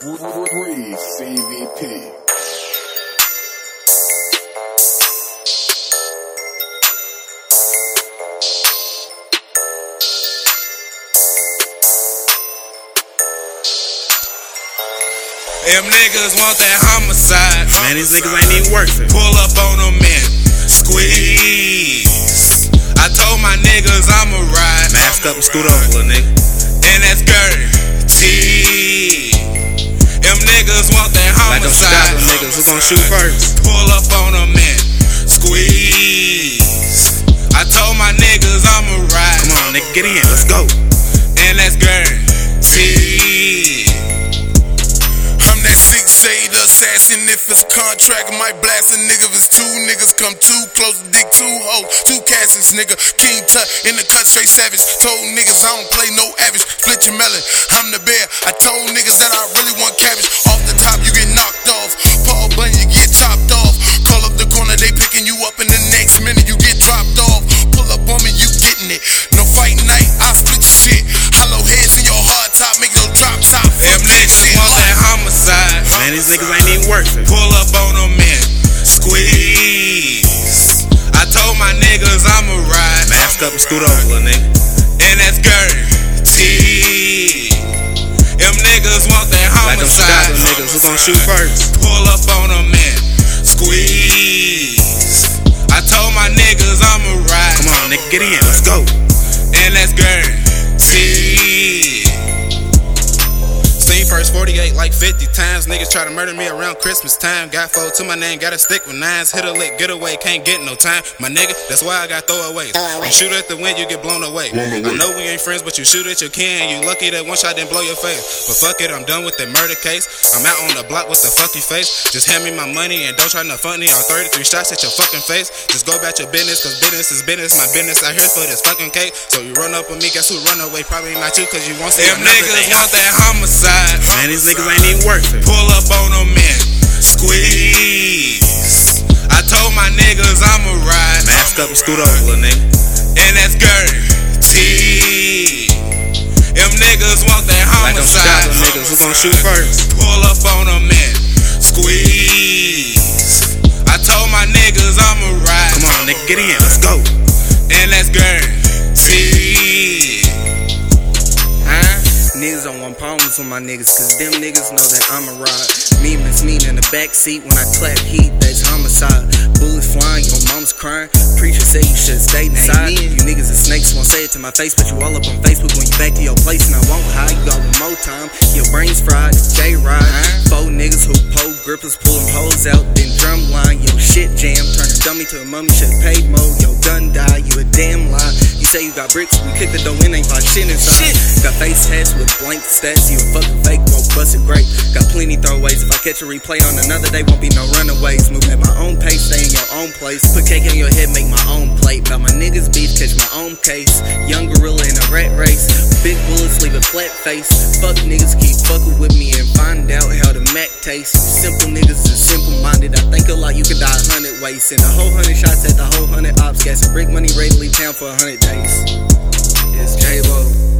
Free CVP. Them niggas want that homicide. Man, these niggas ain't even working. Pull up on them and squeeze. I told my niggas I'ma ride. Mask up and scoot over, little nigga. And that's guaranteed. That Like them homicide. Niggas, who gon' shoot first? Pull up on them and squeeze. I told my niggas I'ma ride. Come on, nigga, get in. Let's go. And that's guaranteed. That assassin. If it's contract, I might blast a nigga. If it's two niggas come too close, dick two hoes, two cousins, nigga. King Tut in the cut, straight savage. Told niggas I don't play no average. Split your melon, I'm the bear. I told niggas that I really want cabbage. Off the top, you get knocked off. These niggas ain't even working. Pull up on them and squeeze. I told my niggas I'ma ride. Mask up and scoot over, little nigga. And that's guaranteed. Them niggas want that homicide. Like them Chicago niggas, who gon' shoot first? Pull up on them and squeeze. I told my niggas I'ma ride. Come on, nigga, get in. Let's go. 48 like 50 times. Niggas try to murder me around Christmas time. Got four to my name, got a stick with nines. Hit a lick, get away, can't get no time. My nigga, that's why I got throwaways. You shoot at the wind, you get blown away. I know we ain't friends, but you shoot at your can. You lucky that one shot didn't blow your face. But fuck it, I'm done with that murder case. I'm out on the block with the fucky face. Just hand me my money and don't try to funny. All 33 shots at your fucking face. Just go about your business, cause business is business. My business out here for this fucking cake. So you run up on me, guess who run away? Probably not you, cause you won't see Them niggas want that homicide. Man, these niggas ain't even working. Pull up on them and squeeze. I told my niggas I'ma ride. Mask up and scoot over, little nigga. And that's guaranteed. Them niggas want that homicide. Like them niggas, who gon' shoot first? Pull up on them and squeeze. I told my niggas I'ma ride. Come on, nigga, get in. Let's go. And that's guaranteed. Niggas don't want problems with my niggas, cause them niggas know that I'm a ride. Me miss me in the backseat when I clap heat, that's homicide. Bullets flying, your mom's crying. Preacher say you should stay inside. You niggas are snakes, won't say it to my face, but you all up on Facebook when you back to your place and I won't hide. You got one more time, your brain's fried. J Ride, four niggas who pole grippers, pull them hoes out, then drum line. Yo shit jam, turn dummy to a mummy, should've paid mo. Yo gun die, you a damn lie. You say you got bricks, we kick the door in, ain't find shit inside. Got face tats with blank stats, you a fucking fake, won't bust it great. Got plenty throwaways, if I catch a replay on another day, won't be no runaways. Move at my own pace, stay in your own place. Put cake on your head, make my own plate. About my niggas beef, catch my own case. Young gorilla in a rat race. Big bullets leave a flat face. Fuck niggas keep fucking with me and find out how the Mac tastes. Simple niggas is simple minded. I think a lot, you could die a hundred ways. Send a whole hundred shots at the whole hundred ops. Gas and brick money, ready leave town for a hundred days. It's J-Lo.